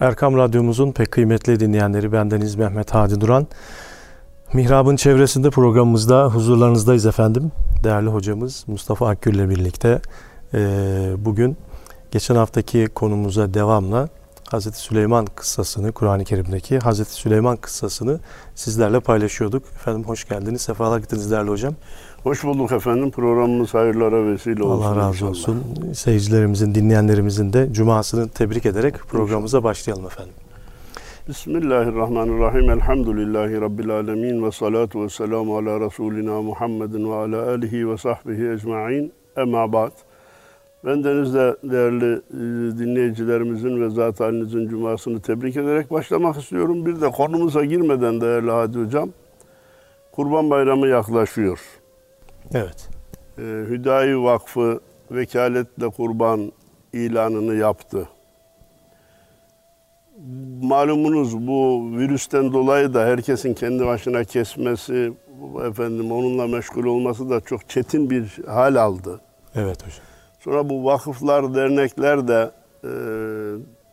Erkam Radyomuzun pek kıymetli dinleyenleri bendeniz Mehmet Hadi Duran. Mihrab'ın çevresinde programımızda huzurlarınızdayız efendim. Değerli hocamız Mustafa Akgül ile birlikte e, bugün geçen haftaki konumuza devamla Hazreti Süleyman kıssasını, Kur'an-ı Kerim'deki Hazreti Süleyman kıssasını sizlerle paylaşıyorduk. Efendim hoş geldiniz, sefalar gittiniz değerli hocam. Hoş bulduk efendim. Programımız hayırlara vesile olsun. Allah razı inşallah. olsun. Seyircilerimizin, dinleyenlerimizin de cumasını tebrik ederek programımıza başlayalım efendim. Bismillahirrahmanirrahim. Elhamdülillahi Rabbil alemin. Ve salatu ve selamu ala Resulina Muhammedin ve ala alihi ve sahbihi ecma'in. Emma ba'd. Ben denizde değerli e, dinleyicilerimizin ve zat halinizin cumasını tebrik ederek başlamak istiyorum. Bir de konumuza girmeden değerli Hadi Hocam, Kurban Bayramı yaklaşıyor. Evet. Ee, Hüdayi Vakfı vekaletle kurban ilanını yaptı. Malumunuz bu virüsten dolayı da herkesin kendi başına kesmesi, efendim onunla meşgul olması da çok çetin bir hal aldı. Evet hocam. Sonra bu vakıflar, dernekler de e,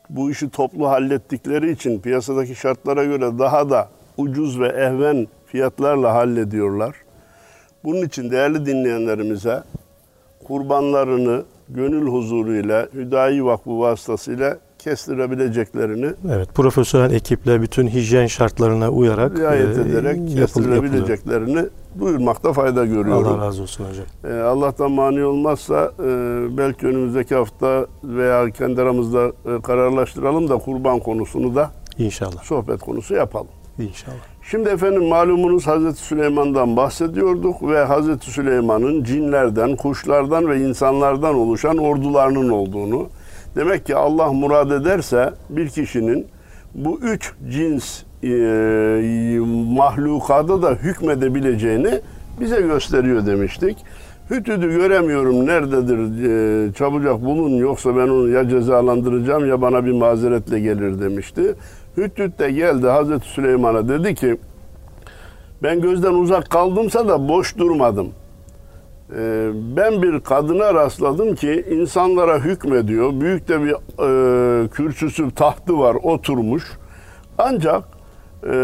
bu işi toplu hallettikleri için piyasadaki şartlara göre daha da ucuz ve ehven fiyatlarla hallediyorlar. Bunun için değerli dinleyenlerimize kurbanlarını gönül huzuruyla Hüdayi Vakfı vasıtasıyla kestirebileceklerini Evet, profesyonel ekiple bütün hijyen şartlarına uyarak riayet e, ederek e, kestirebileceklerini yapılıyor. duyurmakta fayda görüyorum. Allah razı olsun hocam. E, Allah'tan mani olmazsa e, belki önümüzdeki hafta veya kendi aramızda e, kararlaştıralım da kurban konusunu da İnşallah. sohbet konusu yapalım. İnşallah. Şimdi efendim malumunuz Hazreti Süleyman'dan bahsediyorduk ve Hazreti Süleyman'ın cinlerden, kuşlardan ve insanlardan oluşan ordularının olduğunu. Demek ki Allah murad ederse bir kişinin bu üç cins e, mahlukada da hükmedebileceğini bize gösteriyor demiştik. Hütüdü göremiyorum nerededir e, çabucak bulun yoksa ben onu ya cezalandıracağım ya bana bir mazeretle gelir demişti. Hüttüt de geldi Hazreti Süleyman'a dedi ki ben gözden uzak kaldımsa da boş durmadım. Ee, ben bir kadına rastladım ki insanlara hükmediyor. Büyük de bir e, kürsüsü tahtı var oturmuş. Ancak e,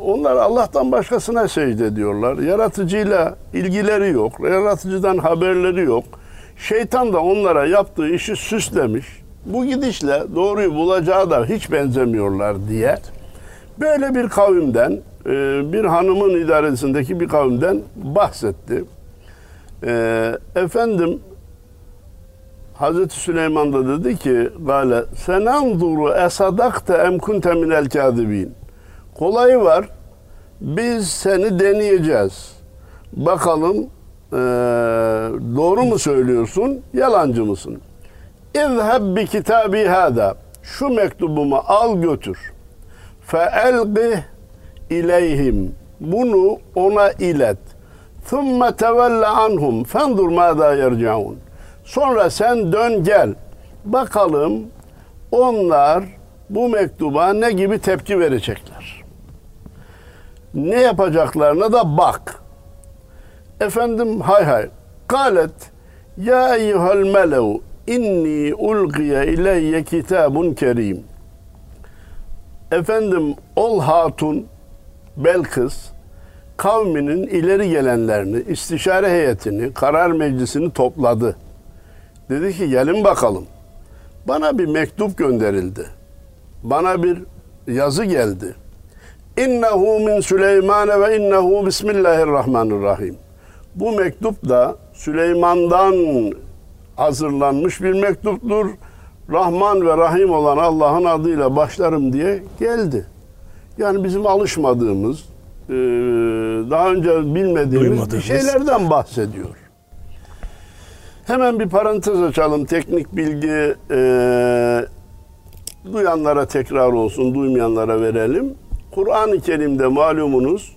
onlar Allah'tan başkasına secde ediyorlar. Yaratıcıyla ilgileri yok. Yaratıcıdan haberleri yok. Şeytan da onlara yaptığı işi süslemiş bu gidişle doğruyu bulacağı da hiç benzemiyorlar diye böyle bir kavimden e, bir hanımın idaresindeki bir kavimden bahsetti. E, efendim Hazreti Süleyman da dedi ki gale senanzuru esadakte em kunte minel kadibin. Kolayı var. Biz seni deneyeceğiz. Bakalım e, doğru mu söylüyorsun, yalancı mısın? İzheb bi kitabi hada. Şu mektubumu al götür. Fe elqih ileyhim. Bunu ona ilet. Thumma tevelle anhum. Fendur mâdâ yercaun. Sonra sen dön gel. Bakalım onlar bu mektuba ne gibi tepki verecekler. Ne yapacaklarına da bak. Efendim hay hay. Kalet ya eyyuhel melev inni ulgiye ileyye kitabun kerim. Efendim ol hatun Belkıs kavminin ileri gelenlerini, istişare heyetini, karar meclisini topladı. Dedi ki gelin bakalım. Bana bir mektup gönderildi. Bana bir yazı geldi. İnnehu min Süleyman ve innehu bismillahirrahmanirrahim. Bu mektup da Süleyman'dan hazırlanmış bir mektuptur. Rahman ve Rahim olan Allah'ın adıyla başlarım diye geldi. Yani bizim alışmadığımız, e, daha önce bilmediğimiz bir şeylerden bahsediyor. Hemen bir parantez açalım. Teknik bilgi e, duyanlara tekrar olsun, duymayanlara verelim. Kur'an-ı Kerim'de malumunuz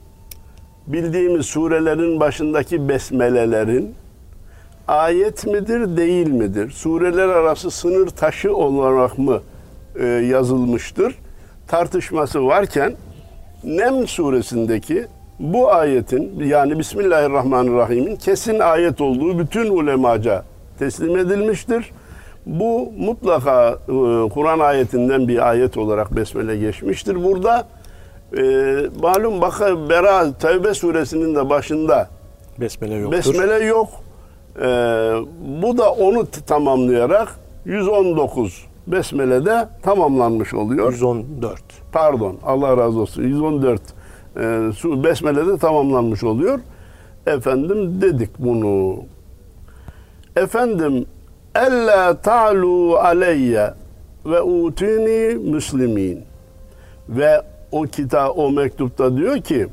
bildiğimiz surelerin başındaki besmelelerin ayet midir, değil midir? Sureler arası sınır taşı olarak mı e, yazılmıştır? Tartışması varken Nem suresindeki bu ayetin yani Bismillahirrahmanirrahim'in kesin ayet olduğu bütün ulemaca teslim edilmiştir. Bu mutlaka e, Kur'an ayetinden bir ayet olarak besmele geçmiştir. Burada e, malum bakın Bera Tevbe suresinin de başında Besmele yoktur. besmele yok. E, bu da onu tamamlayarak 119 besmele'de tamamlanmış oluyor. 114. Pardon Allah razı olsun 114 e, su besmele'de tamamlanmış oluyor. Efendim dedik bunu. Efendim Ella ta'lu aleyye ve utini müslimin. Ve o kita o mektupta diyor ki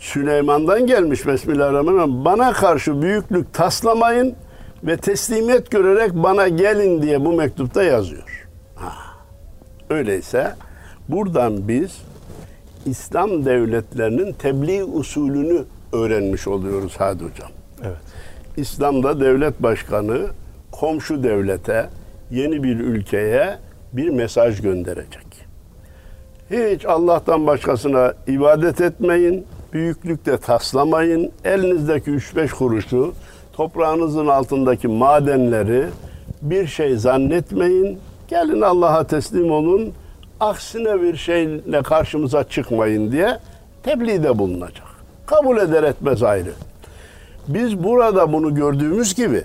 Süleyman'dan gelmiş Bismillahirrahmanirrahim. Bana karşı büyüklük taslamayın ve teslimiyet görerek bana gelin diye bu mektupta yazıyor. Ha. Öyleyse buradan biz İslam devletlerinin tebliğ usulünü öğrenmiş oluyoruz Hadi Hocam. Evet. İslam'da devlet başkanı komşu devlete, yeni bir ülkeye bir mesaj gönderecek. Hiç Allah'tan başkasına ibadet etmeyin, büyüklükte taslamayın, elinizdeki 3-5 kuruşu, toprağınızın altındaki madenleri bir şey zannetmeyin, gelin Allah'a teslim olun, aksine bir şeyle karşımıza çıkmayın diye tebliğde bulunacak. Kabul eder etmez ayrı. Biz burada bunu gördüğümüz gibi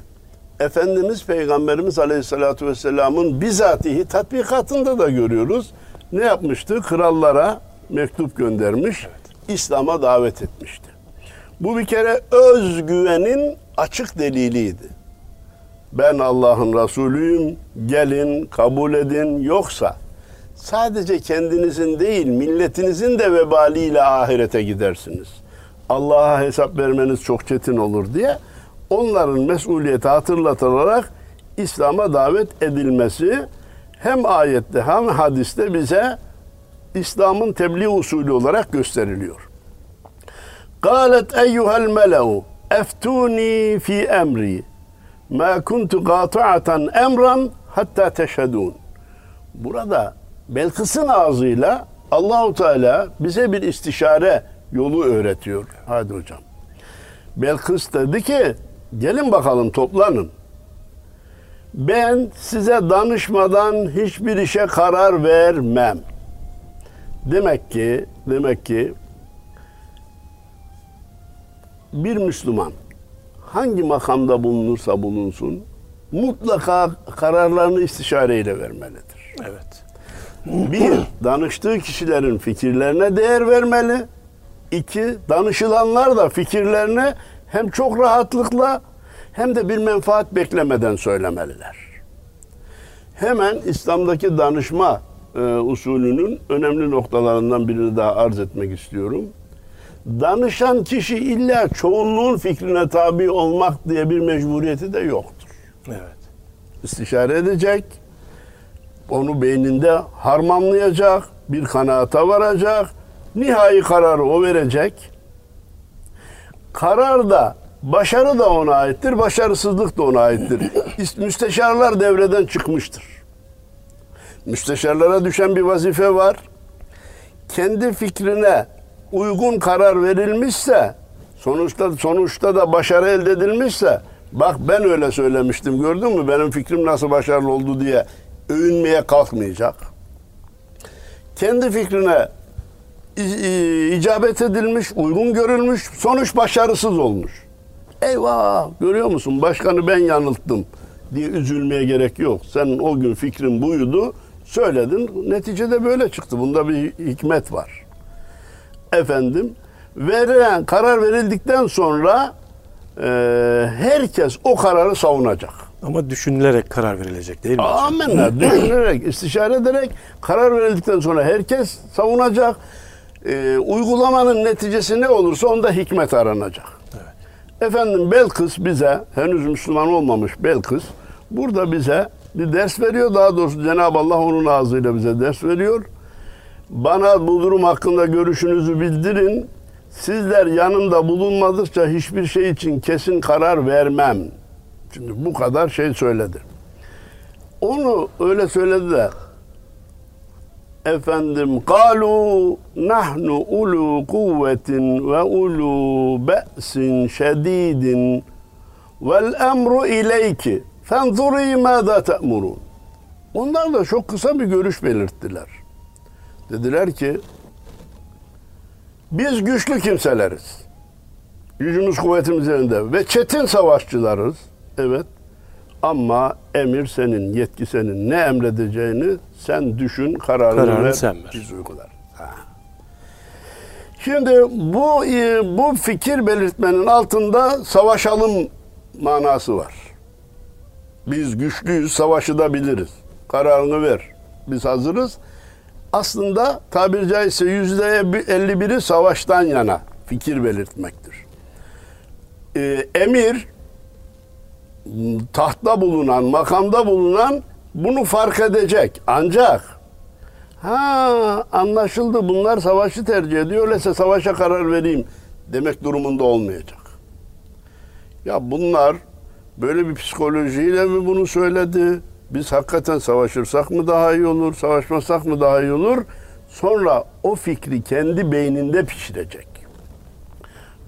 Efendimiz Peygamberimiz Aleyhisselatü Vesselam'ın bizatihi tatbikatında da görüyoruz. Ne yapmıştı? Krallara mektup göndermiş, İslam'a davet etmişti. Bu bir kere özgüvenin açık deliliydi. Ben Allah'ın Resulüyüm, gelin, kabul edin. Yoksa sadece kendinizin değil, milletinizin de vebaliyle ahirete gidersiniz. Allah'a hesap vermeniz çok çetin olur diye onların mesuliyeti hatırlatılarak İslam'a davet edilmesi hem ayette hem hadiste bize İslam'ın tebliğ usulü olarak gösteriliyor. Galet eyyuhel mele'u eftuni fi emri ma kuntu gâtı'aten emran hatta teşhedûn. Burada Belkıs'ın ağzıyla Allahu Teala bize bir istişare yolu öğretiyor. Hadi hocam. Belkıs dedi ki gelin bakalım toplanın. Ben size danışmadan hiçbir işe karar vermem.'' Demek ki demek ki bir Müslüman hangi makamda bulunursa bulunsun mutlaka kararlarını istişareyle vermelidir. Evet. Bir, danıştığı kişilerin fikirlerine değer vermeli. İki, danışılanlar da fikirlerini hem çok rahatlıkla hem de bir menfaat beklemeden söylemeliler. Hemen İslam'daki danışma e, usulünün önemli noktalarından birini daha arz etmek istiyorum. Danışan kişi illa çoğunluğun fikrine tabi olmak diye bir mecburiyeti de yoktur. Evet. İstişare edecek, onu beyninde harmanlayacak, bir kanaata varacak, nihai kararı o verecek. Karar da, başarı da ona aittir, başarısızlık da ona aittir. Müsteşarlar devreden çıkmıştır. Müsteşarlara düşen bir vazife var. Kendi fikrine uygun karar verilmişse, sonuçta sonuçta da başarı elde edilmişse, bak ben öyle söylemiştim gördün mü benim fikrim nasıl başarılı oldu diye övünmeye kalkmayacak. Kendi fikrine icabet edilmiş, uygun görülmüş, sonuç başarısız olmuş. Eyvah görüyor musun başkanı ben yanılttım diye üzülmeye gerek yok. Sen o gün fikrin buydu, söyledin, neticede böyle çıktı. Bunda bir hikmet var. Efendim, verilen karar verildikten sonra e, herkes o kararı savunacak. Ama düşünülerek karar verilecek değil mi? Amenna. Düşünerek, istişare ederek karar verildikten sonra herkes savunacak. Ee, uygulamanın neticesi ne olursa onda hikmet aranacak. Efendim Belkıs bize, henüz Müslüman olmamış Belkıs, burada bize bir ders veriyor. Daha doğrusu Cenab-ı Allah onun ağzıyla bize ders veriyor. Bana bu durum hakkında görüşünüzü bildirin. Sizler yanımda bulunmadıkça hiçbir şey için kesin karar vermem. Şimdi bu kadar şey söyledi. Onu öyle söyledi de efendim kalu nahnu ulu kuvvetin ve ulu be'sin şedidin vel emru ileyki Fenzuri mâdâ te'murûn. Onlar da çok kısa bir görüş belirttiler. Dediler ki biz güçlü kimseleriz. Gücümüz kuvvetimiz yerinde ve çetin savaşçılarız. Evet. Ama emir senin, yetki senin. Ne emredeceğini sen düşün, kararını, Kararını ver, sen ver. biz uygular. Ha. Şimdi bu e, bu fikir belirtmenin altında savaşalım manası var. Biz güçlüyüz, savaşı da biliriz. Kararını ver. Biz hazırız. Aslında tabiri caizse yüzde 51'i savaştan yana fikir belirtmektir. Ee, emir tahtta bulunan, makamda bulunan bunu fark edecek. Ancak ha anlaşıldı bunlar savaşı tercih ediyor. Öyleyse savaşa karar vereyim demek durumunda olmayacak. Ya bunlar böyle bir psikolojiyle mi bunu söyledi? Biz hakikaten savaşırsak mı daha iyi olur, savaşmasak mı daha iyi olur? Sonra o fikri kendi beyninde pişirecek.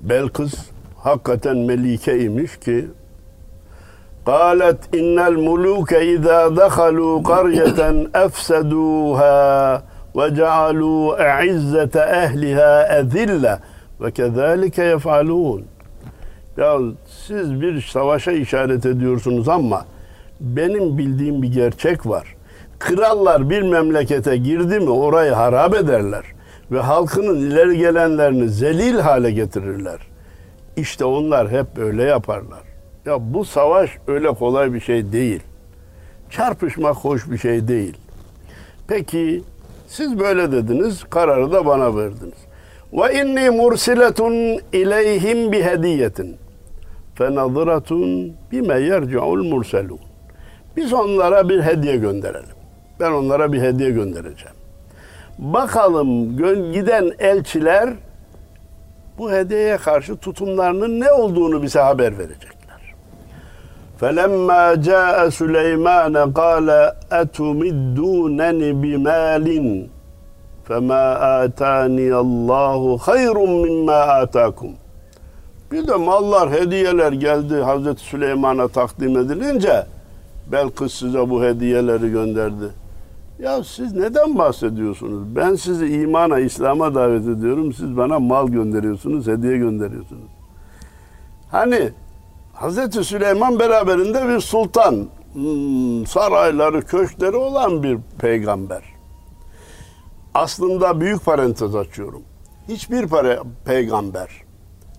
Belkıs hakikaten melike imiş ki قالت إن الملوك إذا دخلوا قرية أفسدوها وجعلوا أعزة أهلها أذلة وكذلك يفعلون ya siz bir savaşa işaret ediyorsunuz ama benim bildiğim bir gerçek var. Krallar bir memlekete girdi mi orayı harap ederler ve halkının ileri gelenlerini zelil hale getirirler. İşte onlar hep böyle yaparlar. Ya bu savaş öyle kolay bir şey değil. Çarpışmak hoş bir şey değil. Peki siz böyle dediniz, kararı da bana verdiniz. Ve inni mursiletun ileyhim bi hediyetin. Fenazıratun bime yerci'ul murselun. Biz onlara bir hediye gönderelim. Ben onlara bir hediye göndereceğim. Bakalım gö- giden elçiler bu hediyeye karşı tutumlarının ne olduğunu bize haber verecekler. فَلَمَّا جَاءَ سُلَيْمَانَ قَالَ أَتُمِدُّونَنِ بِمَالٍ فَمَا آتَانِيَ اللّٰهُ خَيْرٌ مِمَّا آتَاكُمْ bir de mallar, hediyeler geldi Hazreti Süleyman'a takdim edilince Belkıs size bu hediyeleri gönderdi. Ya siz neden bahsediyorsunuz? Ben sizi imana, İslam'a davet ediyorum. Siz bana mal gönderiyorsunuz, hediye gönderiyorsunuz. Hani Hazreti Süleyman beraberinde bir sultan, hmm, sarayları, köşkleri olan bir peygamber. Aslında büyük parantez açıyorum. Hiçbir pare, peygamber,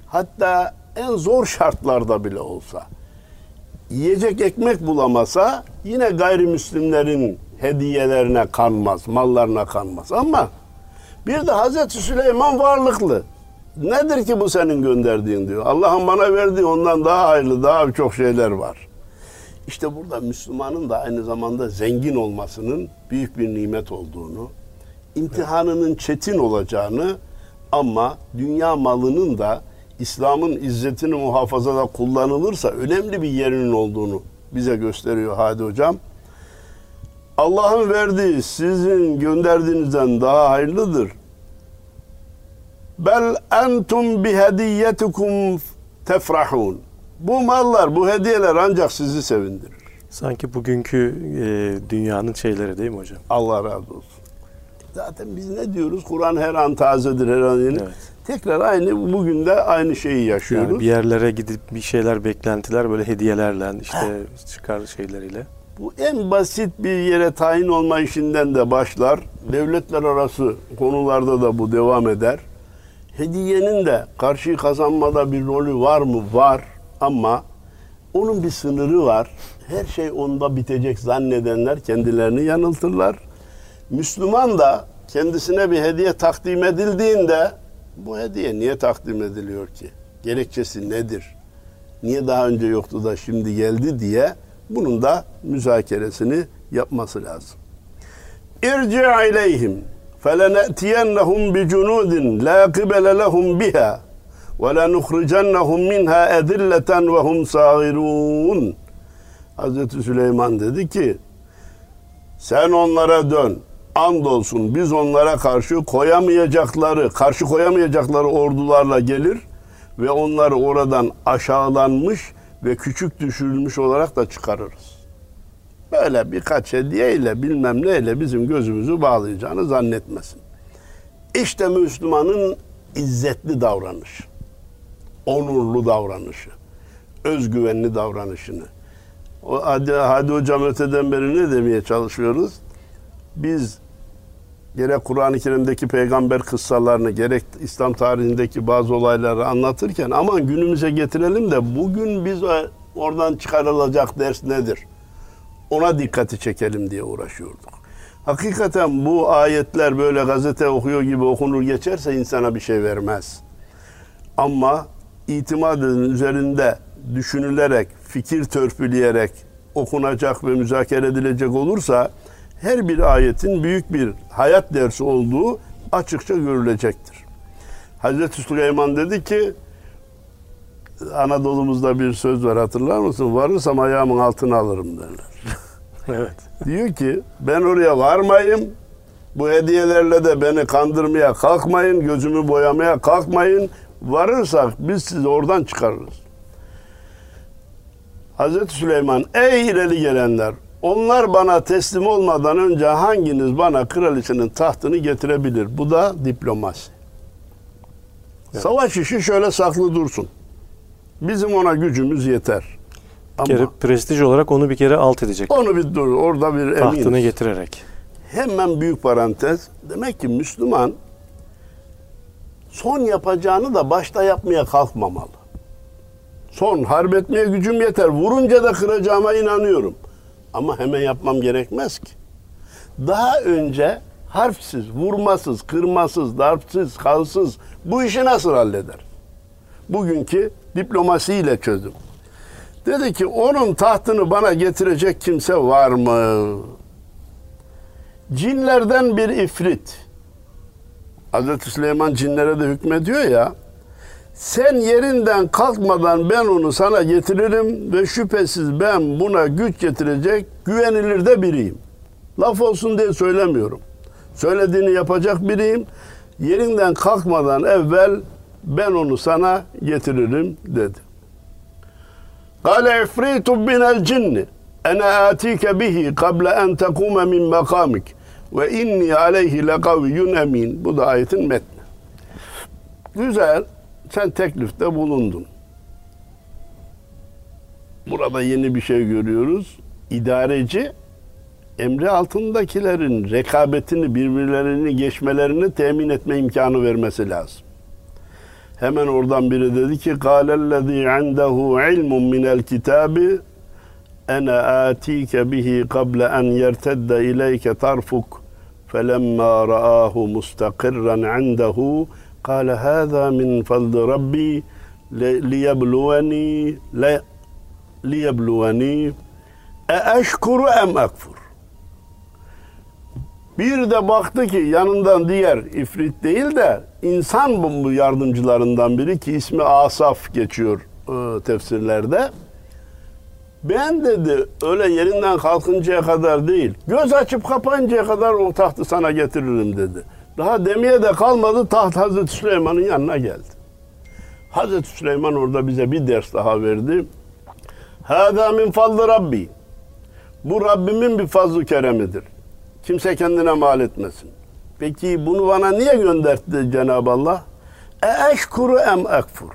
hatta en zor şartlarda bile olsa, yiyecek ekmek bulamasa yine gayrimüslimlerin hediyelerine kanmaz, mallarına kanmaz. Ama bir de Hazreti Süleyman varlıklı. Nedir ki bu senin gönderdiğin diyor. Allah'ın bana verdiği ondan daha hayırlı, daha çok şeyler var. İşte burada Müslümanın da aynı zamanda zengin olmasının büyük bir nimet olduğunu, imtihanının çetin olacağını ama dünya malının da İslam'ın izzetini muhafazada kullanılırsa önemli bir yerinin olduğunu bize gösteriyor Hadi Hocam. Allah'ın verdiği sizin gönderdiğinizden daha hayırlıdır. Bel entum bi hediyetikum tefrahun. Bu mallar, bu hediyeler ancak sizi sevindirir. Sanki bugünkü e, dünyanın şeyleri değil mi hocam? Allah razı olsun. Zaten biz ne diyoruz? Kur'an her an tazedir, her an yeni. Evet. Tekrar aynı bugün de aynı şeyi yaşıyoruz. Yani bir yerlere gidip bir şeyler beklentiler böyle hediyelerle işte çıkar şeyleriyle. Bu en basit bir yere tayin olma işinden de başlar. Devletler arası konularda da bu devam eder. Hediyenin de karşıyı kazanmada bir rolü var mı? Var ama onun bir sınırı var. Her şey onda bitecek zannedenler kendilerini yanıltırlar. Müslüman da kendisine bir hediye takdim edildiğinde bu hediye niye takdim ediliyor ki? Gerekçesi nedir? Niye daha önce yoktu da şimdi geldi diye bunun da müzakeresini yapması lazım. İrci ileyhim felenetiyennehum bi cunudin la kibele lehum biha ve lenuhricennehum minha ezilleten ve hum sagirun. Hazreti Süleyman dedi ki sen onlara dön. Andolsun biz onlara karşı koyamayacakları, karşı koyamayacakları ordularla gelir ve onları oradan aşağılanmış ve küçük düşürülmüş olarak da çıkarırız. Böyle birkaç hediyeyle bilmem neyle bizim gözümüzü bağlayacağını zannetmesin. İşte Müslümanın izzetli davranışı, onurlu davranışı, özgüvenli davranışını. O, hadi, hadi hocam öteden beri ne demeye çalışıyoruz? Biz gerek Kur'an-ı Kerim'deki peygamber kıssalarını gerek İslam tarihindeki bazı olayları anlatırken aman günümüze getirelim de bugün biz oradan çıkarılacak ders nedir? Ona dikkati çekelim diye uğraşıyorduk. Hakikaten bu ayetler böyle gazete okuyor gibi okunur geçerse insana bir şey vermez. Ama itimat edin üzerinde düşünülerek, fikir törpüleyerek okunacak ve müzakere edilecek olursa her bir ayetin büyük bir hayat dersi olduğu açıkça görülecektir. Hazreti Süleyman dedi ki Anadolu'muzda bir söz var hatırlar mısın? Varırsam ayağımın altına alırım derler. evet. Diyor ki ben oraya varmayayım. Bu hediyelerle de beni kandırmaya kalkmayın. Gözümü boyamaya kalkmayın. Varırsak biz sizi oradan çıkarırız. Hazreti Süleyman ey ileri gelenler onlar bana teslim olmadan önce hanginiz bana kraliçenin tahtını getirebilir? Bu da diplomasi. Evet. Savaş işi şöyle saklı dursun. Bizim ona gücümüz yeter. Bir kere prestij olarak onu bir kere alt edecek. Onu bir dur, orada bir eminiz. Tahtını getirerek. Hemen büyük parantez. Demek ki Müslüman son yapacağını da başta yapmaya kalkmamalı. Son harp etmeye gücüm yeter. Vurunca da kıracağıma inanıyorum. Ama hemen yapmam gerekmez ki. Daha önce harpsiz, vurmasız, kırmasız, darpsız, kalsız bu işi nasıl halleder? Bugünkü diplomasiyle çözdüm. Dedi ki onun tahtını bana getirecek kimse var mı? Cinlerden bir ifrit. Hazreti Süleyman cinlere de hükmediyor ya. Sen yerinden kalkmadan ben onu sana getiririm ve şüphesiz ben buna güç getirecek güvenilir de biriyim. Laf olsun diye söylemiyorum. Söylediğini yapacak biriyim. Yerinden kalkmadan evvel ben onu sana getiririm dedi. Kale ifritu minel cinni ene atike bihi kable en tekume min makamik ve inni aleyhi lekaviyyun emin. Bu da ayetin metni. Güzel sen teklifte bulundun. Burada yeni bir şey görüyoruz. İdareci emri altındakilerin rekabetini, birbirlerini geçmelerini temin etme imkanı vermesi lazım. Hemen oradan biri dedi ki قَالَ indehu ilmun minel kitabi ene atike bihi qabla en yertedde ileyke tarfuk felemma ra'ahu mustakirran indehu قال هذا من فضل ربي ليبلوني ليبلوني أأشكر أم أكفر Bir de baktı ki yanından diğer ifrit değil de insan bu yardımcılarından biri ki ismi Asaf geçiyor e, tefsirlerde. Ben dedi öyle yerinden kalkıncaya kadar değil, göz açıp kapayıncaya kadar o tahtı sana getiririm dedi. Daha demeye de kalmadı taht Hazreti Süleyman'ın yanına geldi. Hazreti Süleyman orada bize bir ders daha verdi. Hâzâ min fadlı Rabbi. Bu Rabbimin bir fazlı keremidir. Kimse kendine mal etmesin. Peki bunu bana niye gönderdi Cenab-ı Allah? E eşkuru em ekfur.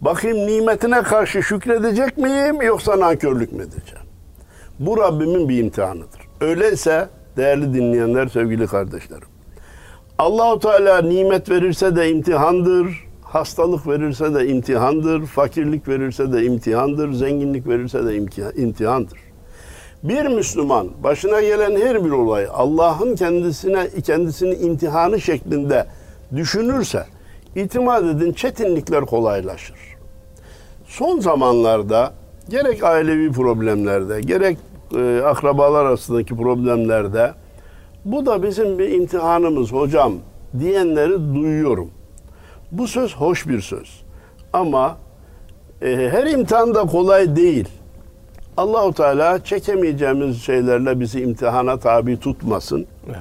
Bakayım nimetine karşı şükredecek miyim yoksa nankörlük mü edeceğim? Bu Rabbimin bir imtihanıdır. Öyleyse değerli dinleyenler, sevgili kardeşlerim. Allahu Teala nimet verirse de imtihandır, hastalık verirse de imtihandır, fakirlik verirse de imtihandır, zenginlik verirse de imtihandır. Bir Müslüman başına gelen her bir olay Allah'ın kendisine kendisini imtihanı şeklinde düşünürse itimat edin çetinlikler kolaylaşır. Son zamanlarda gerek ailevi problemlerde gerek e, akrabalar arasındaki problemlerde bu da bizim bir imtihanımız hocam diyenleri duyuyorum. Bu söz hoş bir söz. Ama e, her imtihan da kolay değil. Allahu Teala çekemeyeceğimiz şeylerle bizi imtihana tabi tutmasın. Evet.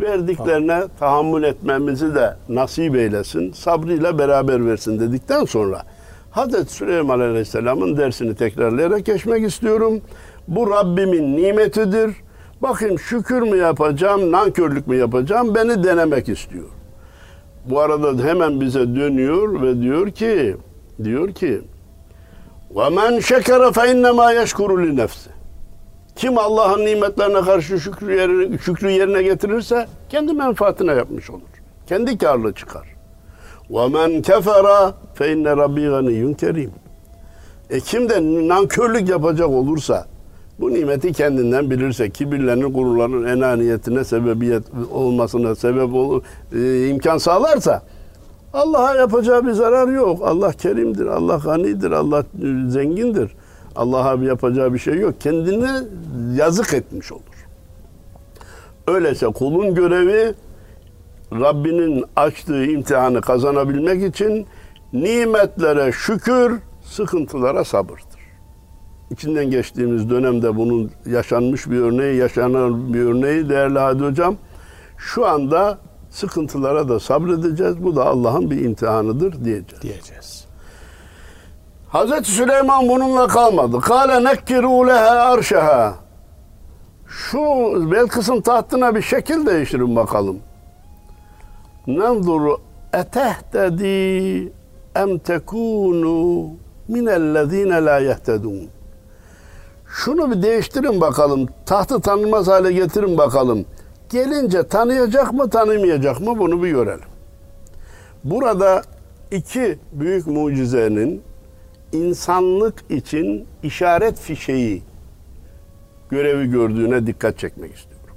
Verdiklerine tamam. tahammül etmemizi de nasip eylesin. Sabrıyla beraber versin dedikten sonra Hazreti Süleyman Aleyhisselam'ın dersini tekrarlayarak geçmek istiyorum. Bu Rabbimin nimetidir. Bakayım şükür mü yapacağım, nankörlük mü yapacağım beni denemek istiyor. Bu arada hemen bize dönüyor ve diyor ki diyor ki وَمَنْ شَكَرَ فَاِنَّمَا يَشْكُرُ لِنَفْسِ Kim Allah'ın nimetlerine karşı şükrü yerine, şükrü yerine getirirse kendi menfaatine yapmış olur. Kendi karlı çıkar. وَمَنْ كَفَرَ فَاِنَّ رَبِّي غَنِيٌّ كَرِيمٌ E kim de nankörlük yapacak olursa, bu nimeti kendinden bilirse, kibirlerin, gururların enaniyetine sebebiyet olmasına sebep ol, e, imkan sağlarsa, Allah'a yapacağı bir zarar yok. Allah kerimdir, Allah ganidir, Allah e, zengindir. Allah'a yapacağı bir şey yok. Kendine yazık etmiş olur. Öyleyse kulun görevi Rabbinin açtığı imtihanı kazanabilmek için nimetlere şükür, sıkıntılara sabırdır. İçinden geçtiğimiz dönemde bunun yaşanmış bir örneği, yaşanan bir örneği değerli Hadi Hocam. Şu anda sıkıntılara da sabredeceğiz. Bu da Allah'ın bir imtihanıdır diyeceğiz. Diyeceğiz. Hazreti Süleyman bununla kalmadı. Kale nekkiru leha arşaha. Şu Belkıs'ın tahtına bir şekil değiştirin bakalım. Nenzuru etehtedi em tekunu minellezine la yehtedun. Şunu bir değiştirin bakalım. Tahtı tanınmaz hale getirin bakalım. Gelince tanıyacak mı tanımayacak mı bunu bir görelim. Burada iki büyük mucizenin insanlık için işaret fişeği görevi gördüğüne dikkat çekmek istiyorum.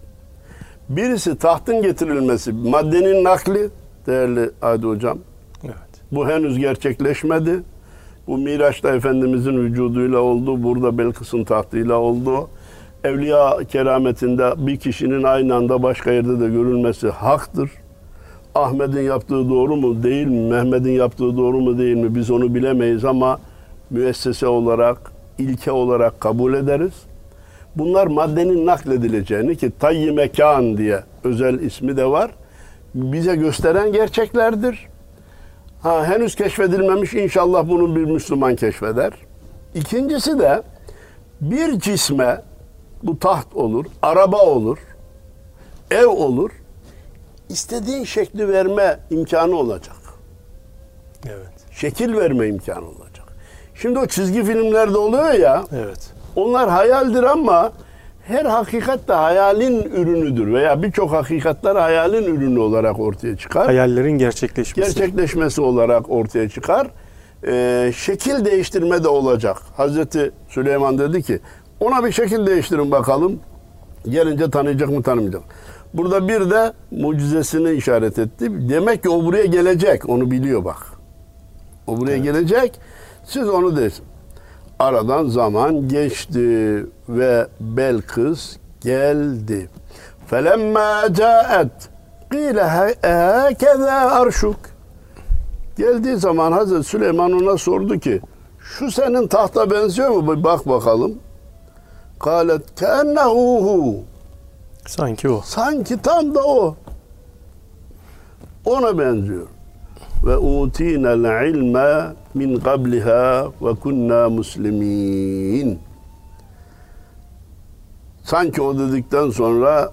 Birisi tahtın getirilmesi, maddenin nakli değerli Adi Hocam. Evet. Bu henüz gerçekleşmedi. Bu Miraç'ta Efendimizin vücuduyla oldu. Burada Belkıs'ın tahtıyla oldu. Evliya kerametinde bir kişinin aynı anda başka yerde de görülmesi haktır. Ahmet'in yaptığı doğru mu değil mi? Mehmet'in yaptığı doğru mu değil mi? Biz onu bilemeyiz ama müessese olarak, ilke olarak kabul ederiz. Bunlar maddenin nakledileceğini ki tayyi mekan diye özel ismi de var. Bize gösteren gerçeklerdir. Ha, henüz keşfedilmemiş inşallah bunu bir Müslüman keşfeder. İkincisi de bir cisme bu taht olur, araba olur, ev olur. istediğin şekli verme imkanı olacak. Evet. Şekil verme imkanı olacak. Şimdi o çizgi filmlerde oluyor ya, Evet. onlar hayaldir ama her hakikat de hayalin ürünüdür veya birçok hakikatler hayalin ürünü olarak ortaya çıkar. Hayallerin gerçekleşmesi. gerçekleşmesi olarak ortaya çıkar. Ee, şekil değiştirme de olacak. Hazreti Süleyman dedi ki ona bir şekil değiştirin bakalım. Gelince tanıyacak mı tanımayacak. Burada bir de mucizesini işaret etti. Demek ki o buraya gelecek. Onu biliyor bak. O buraya gelecek. Siz onu desin. Aradan zaman geçti ve Belkıs geldi. Felemma caet Kile hekeze arşuk. Geldiği zaman Hazreti Süleyman ona sordu ki şu senin tahta benziyor mu? Bir bak bakalım. Kalet keennehu Sanki o. Sanki tam da o. Ona benziyor. Ve utinel ilme min qabliha ve kunna muslimin. Sanki o dedikten sonra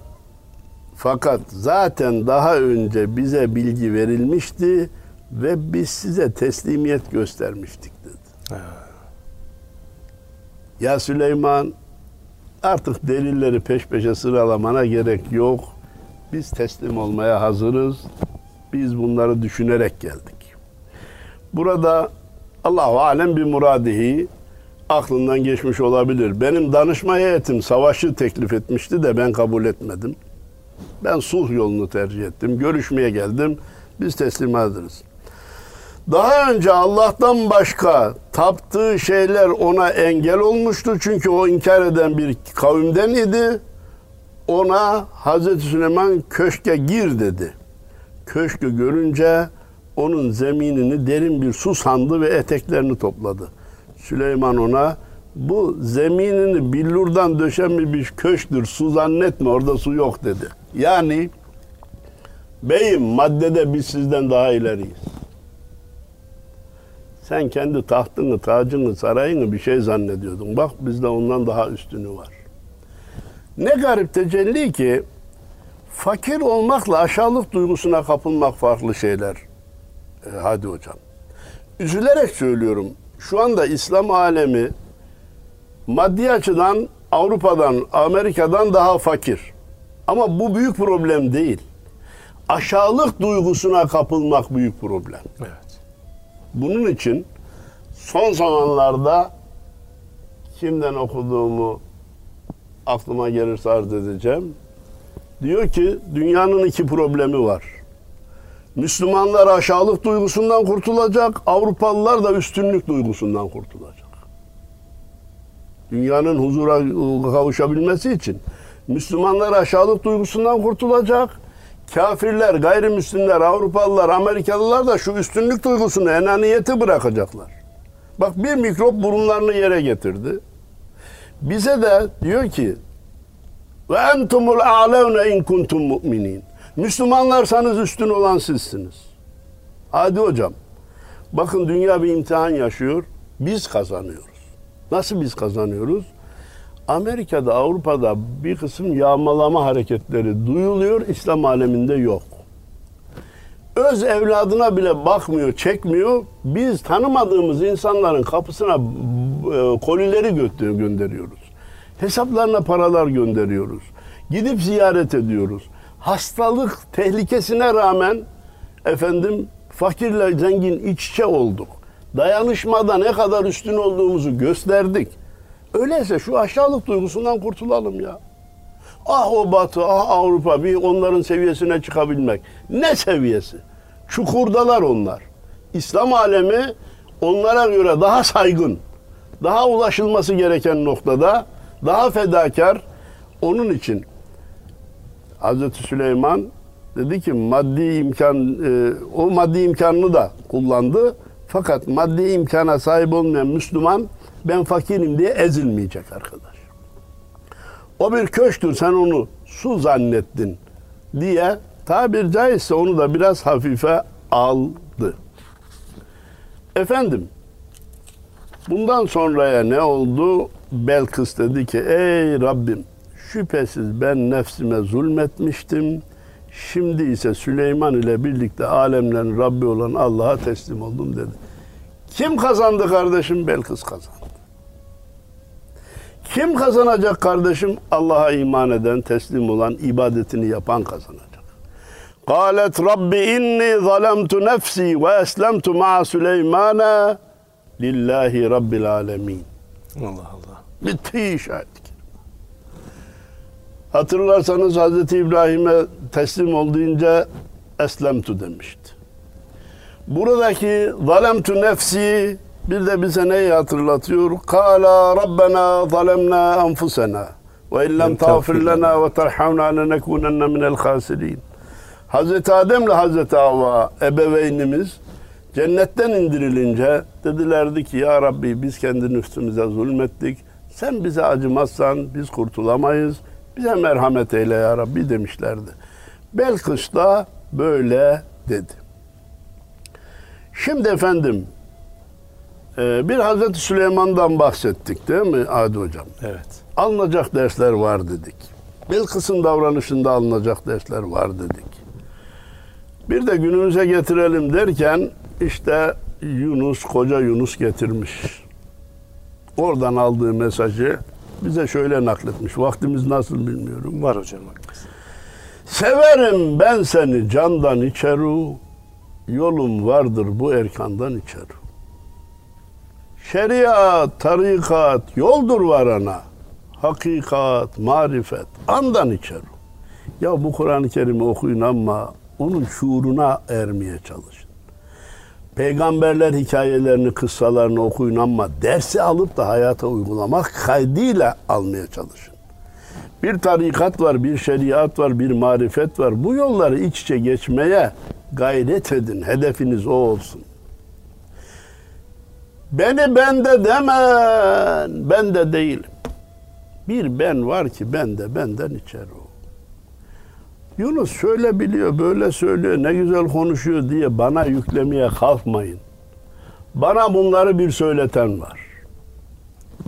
fakat zaten daha önce bize bilgi verilmişti ve biz size teslimiyet göstermiştik dedi. Ya Süleyman artık delilleri peş peşe sıralamana gerek yok. Biz teslim olmaya hazırız. Biz bunları düşünerek geldik. Burada Allahu alem bir muradihi aklından geçmiş olabilir. Benim danışma heyetim savaşı teklif etmişti de ben kabul etmedim. Ben sulh yolunu tercih ettim. Görüşmeye geldim. Biz teslim hazırız. Daha önce Allah'tan başka taptığı şeyler ona engel olmuştu. Çünkü o inkar eden bir kavimden idi. Ona Hazreti Süleyman köşke gir dedi. Köşkü görünce onun zeminini derin bir su sandı ve eteklerini topladı. Süleyman ona bu zeminini billurdan döşenmiş köşktür su zannetme orada su yok dedi. Yani beyim maddede biz sizden daha ileriyiz. Sen kendi tahtını, tacını, sarayını bir şey zannediyordun. Bak bizde ondan daha üstünü var. Ne garip tecelli ki fakir olmakla aşağılık duygusuna kapılmak farklı şeyler. Ee, hadi hocam. Üzülerek söylüyorum. Şu anda İslam alemi maddi açıdan Avrupa'dan, Amerika'dan daha fakir. Ama bu büyük problem değil. Aşağılık duygusuna kapılmak büyük problem. Evet. Bunun için son zamanlarda kimden okuduğumu aklıma gelirse arz edeceğim. Diyor ki dünyanın iki problemi var. Müslümanlar aşağılık duygusundan kurtulacak, Avrupalılar da üstünlük duygusundan kurtulacak. Dünyanın huzura kavuşabilmesi için Müslümanlar aşağılık duygusundan kurtulacak. Kafirler, gayrimüslimler, Avrupalılar, Amerikalılar da şu üstünlük duygusunu, enaniyeti bırakacaklar. Bak bir mikrop burunlarını yere getirdi. Bize de diyor ki ve entumul a'levne in kuntum mu'minin. Müslümanlarsanız üstün olan sizsiniz. Hadi hocam. Bakın dünya bir imtihan yaşıyor. Biz kazanıyoruz. Nasıl biz kazanıyoruz? Amerika'da, Avrupa'da bir kısım yağmalama hareketleri duyuluyor, İslam aleminde yok. Öz evladına bile bakmıyor, çekmiyor. Biz tanımadığımız insanların kapısına e, kolileri gö- gönderiyoruz. Hesaplarına paralar gönderiyoruz. Gidip ziyaret ediyoruz. Hastalık tehlikesine rağmen efendim fakirle zengin iç içe olduk. Dayanışmada ne kadar üstün olduğumuzu gösterdik. Öyleyse şu aşağılık duygusundan kurtulalım ya. Ah o Batı, ah Avrupa bir onların seviyesine çıkabilmek. Ne seviyesi? Çukurdalar onlar. İslam alemi onlara göre daha saygın, daha ulaşılması gereken noktada, daha fedakar. Onun için Hazreti Süleyman dedi ki maddi imkan, e, o maddi imkanını da kullandı. Fakat maddi imkana sahip olmayan Müslüman ben fakirim diye ezilmeyecek arkadaş. O bir köşktür sen onu su zannettin diye tabir caizse onu da biraz hafife aldı. Efendim bundan sonraya ne oldu? Belkıs dedi ki ey Rabbim şüphesiz ben nefsime zulmetmiştim. Şimdi ise Süleyman ile birlikte alemlerin Rabbi olan Allah'a teslim oldum dedi. Kim kazandı kardeşim? Belkıs kazandı. Kim kazanacak kardeşim? Allah'a iman eden, teslim olan, ibadetini yapan kazanacak. قالت Rabbi inni zalemtu nefsi ve eslemtu ma'a Süleymana lillahi rabbil alemin. Allah Allah. Bitti iş ayet Hatırlarsanız Hazreti İbrahim'e teslim olduğunca eslemtu demişti. Buradaki zalemtu nefsi bir de bize neyi hatırlatıyor? Kala Rabbena zalemna enfusena ve illem tağfir lena ve terhamna lenekunenne minel khasirin. Hazreti Adem ile Hazreti Havva ebeveynimiz cennetten indirilince dedilerdi ki ya Rabbi biz kendi nüfsümüze zulmettik. Sen bize acımazsan biz kurtulamayız. Bize merhamet eyle ya Rabbi demişlerdi. Belkıs da böyle dedi. Şimdi efendim e, bir Hazreti Süleyman'dan bahsettik değil mi Adi Hocam? Evet. Alınacak dersler var dedik. Belkıs'ın davranışında alınacak dersler var dedik. Bir de günümüze getirelim derken işte Yunus, koca Yunus getirmiş. Oradan aldığı mesajı bize şöyle nakletmiş. Vaktimiz nasıl bilmiyorum. Var hocam. Severim ben seni candan içeru, yolum vardır bu erkandan içeru. Şeriat, tarikat, yoldur varana, hakikat, marifet, andan içeru. Ya bu Kur'an-ı Kerim'i okuyun ama onun şuuruna ermeye çalışın. Peygamberler hikayelerini, kıssalarını okuyun ama dersi alıp da hayata uygulamak kaydıyla almaya çalışın. Bir tarikat var, bir şeriat var, bir marifet var. Bu yolları iç içe geçmeye gayret edin. Hedefiniz o olsun. Beni bende demen, ben de değilim. Bir ben var ki bende, benden içeri o. Yunus şöyle biliyor, böyle söylüyor, ne güzel konuşuyor diye bana yüklemeye kalkmayın. Bana bunları bir söyleten var.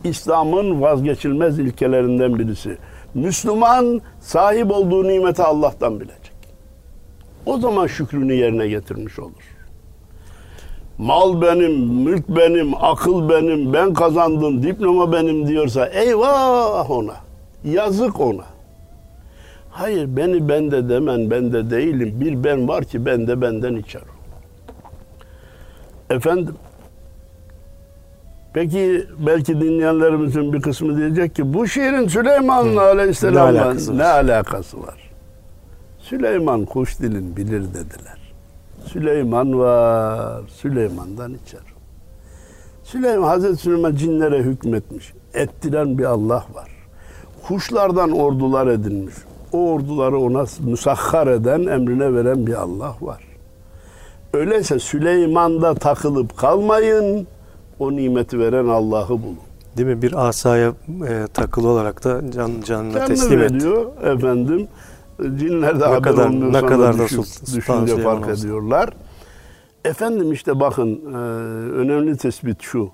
İslam'ın vazgeçilmez ilkelerinden birisi. Müslüman sahip olduğu nimeti Allah'tan bilecek. O zaman şükrünü yerine getirmiş olur. Mal benim, mülk benim, akıl benim, ben kazandım, diploma benim diyorsa eyvah ona. Yazık ona. Hayır beni bende demen bende değilim. Bir ben var ki bende benden içer. Efendim Peki belki dinleyenlerimizin bir kısmı diyecek ki bu şiirin Süleyman'la aleyhisselam'la Ne alakası var? ne alakası var? Süleyman kuş dilin bilir dediler. Süleyman var, Süleyman'dan içer. Süleyman, Hazreti Süleyman cinlere hükmetmiş. Ettiren bir Allah var. Kuşlardan ordular edinmiş. O orduları ona müsahhar eden, emrine veren bir Allah var. Öyleyse Süleyman'da takılıp kalmayın. O nimeti veren Allah'ı bulun. Değil mi? Bir asaya e, takılı olarak da can, canına Kendini teslim etti. veriyor efendim. Cinler de haber kadar- ne kadar da düşün- düşünce fark olsun. ediyorlar. Efendim işte bakın e, önemli tespit şu.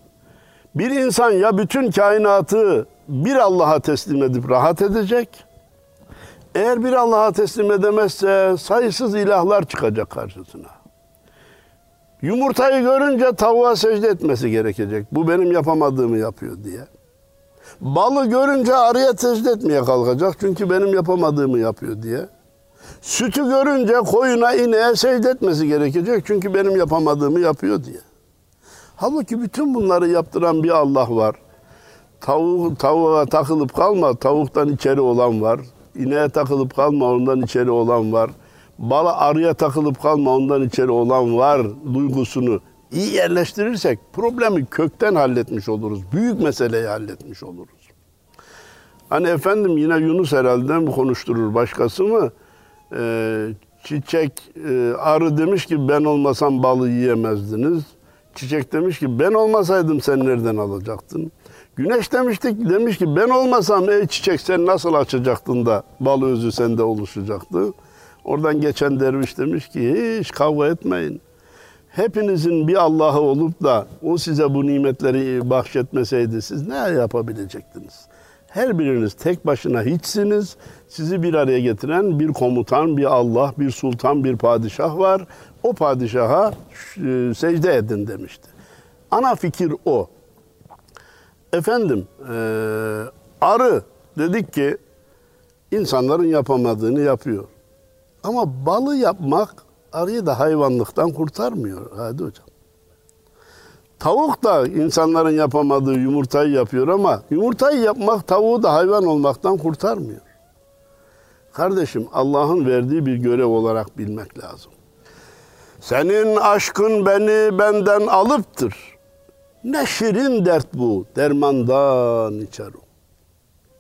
Bir insan ya bütün kainatı bir Allah'a teslim edip rahat edecek. Eğer bir Allah'a teslim edemezse sayısız ilahlar çıkacak karşısına. Yumurtayı görünce tavuğa secde etmesi gerekecek. Bu benim yapamadığımı yapıyor diye. Balı görünce arıya secde etmeye kalkacak. Çünkü benim yapamadığımı yapıyor diye. Sütü görünce koyuna ineğe secde etmesi gerekecek. Çünkü benim yapamadığımı yapıyor diye. Halbuki bütün bunları yaptıran bir Allah var. Tavuk, tavuğa takılıp kalma, tavuktan içeri olan var. İneğe takılıp kalma, ondan içeri olan var. Bala arıya takılıp kalma, ondan içeri olan var duygusunu iyi yerleştirirsek problemi kökten halletmiş oluruz. Büyük meseleyi halletmiş oluruz. Hani efendim yine Yunus herhalde mi konuşturur başkası mı? Ee, çiçek, e, arı demiş ki ben olmasam balı yiyemezdiniz. Çiçek demiş ki ben olmasaydım sen nereden alacaktın? Güneş demiştik demiş ki ben olmasam ey çiçek sen nasıl açacaktın da bal özü sende oluşacaktı. Oradan geçen derviş demiş ki hiç kavga etmeyin. Hepinizin bir Allah'ı olup da o size bu nimetleri bahşetmeseydi siz ne yapabilecektiniz? Her biriniz tek başına hiçsiniz. Sizi bir araya getiren bir komutan, bir Allah, bir sultan, bir padişah var. O padişaha e, secde edin demişti. Ana fikir o. Efendim, e, arı dedik ki insanların yapamadığını yapıyor. Ama balı yapmak arıyı da hayvanlıktan kurtarmıyor. Hadi hocam. Tavuk da insanların yapamadığı yumurtayı yapıyor ama yumurtayı yapmak tavuğu da hayvan olmaktan kurtarmıyor. Kardeşim Allah'ın verdiği bir görev olarak bilmek lazım. Senin aşkın beni benden alıptır. Ne şirin dert bu, dermandan içer o.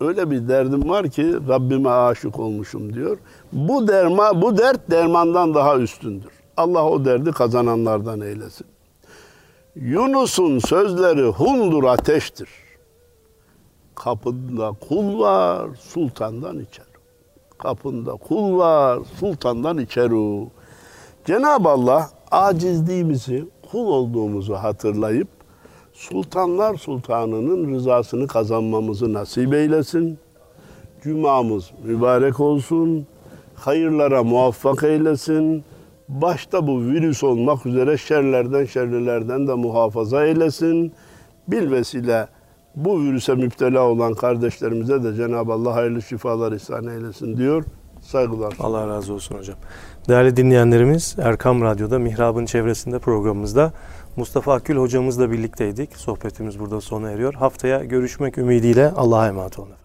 Öyle bir derdim var ki Rabbime aşık olmuşum diyor. Bu derma, bu dert dermandan daha üstündür. Allah o derdi kazananlardan eylesin. Yunus'un sözleri hundur ateştir. Kapında kul var, sultandan içer. Kapında kul var, sultandan içer o. Cenab-ı Allah acizliğimizi, kul olduğumuzu hatırlayıp Sultanlar Sultanı'nın rızasını kazanmamızı nasip eylesin. Cumamız mübarek olsun. Hayırlara muvaffak eylesin. Başta bu virüs olmak üzere şerlerden, şerlilerden de muhafaza eylesin. Bilvesile bu virüse müptela olan kardeşlerimize de Cenab-ı Allah hayırlı şifalar ihsan eylesin diyor. Saygılar. Allah razı olsun hocam. Değerli dinleyenlerimiz Erkam Radyo'da Mihrab'ın çevresinde programımızda Mustafa Akül hocamızla birlikteydik. Sohbetimiz burada sona eriyor. Haftaya görüşmek ümidiyle Allah'a emanet olun.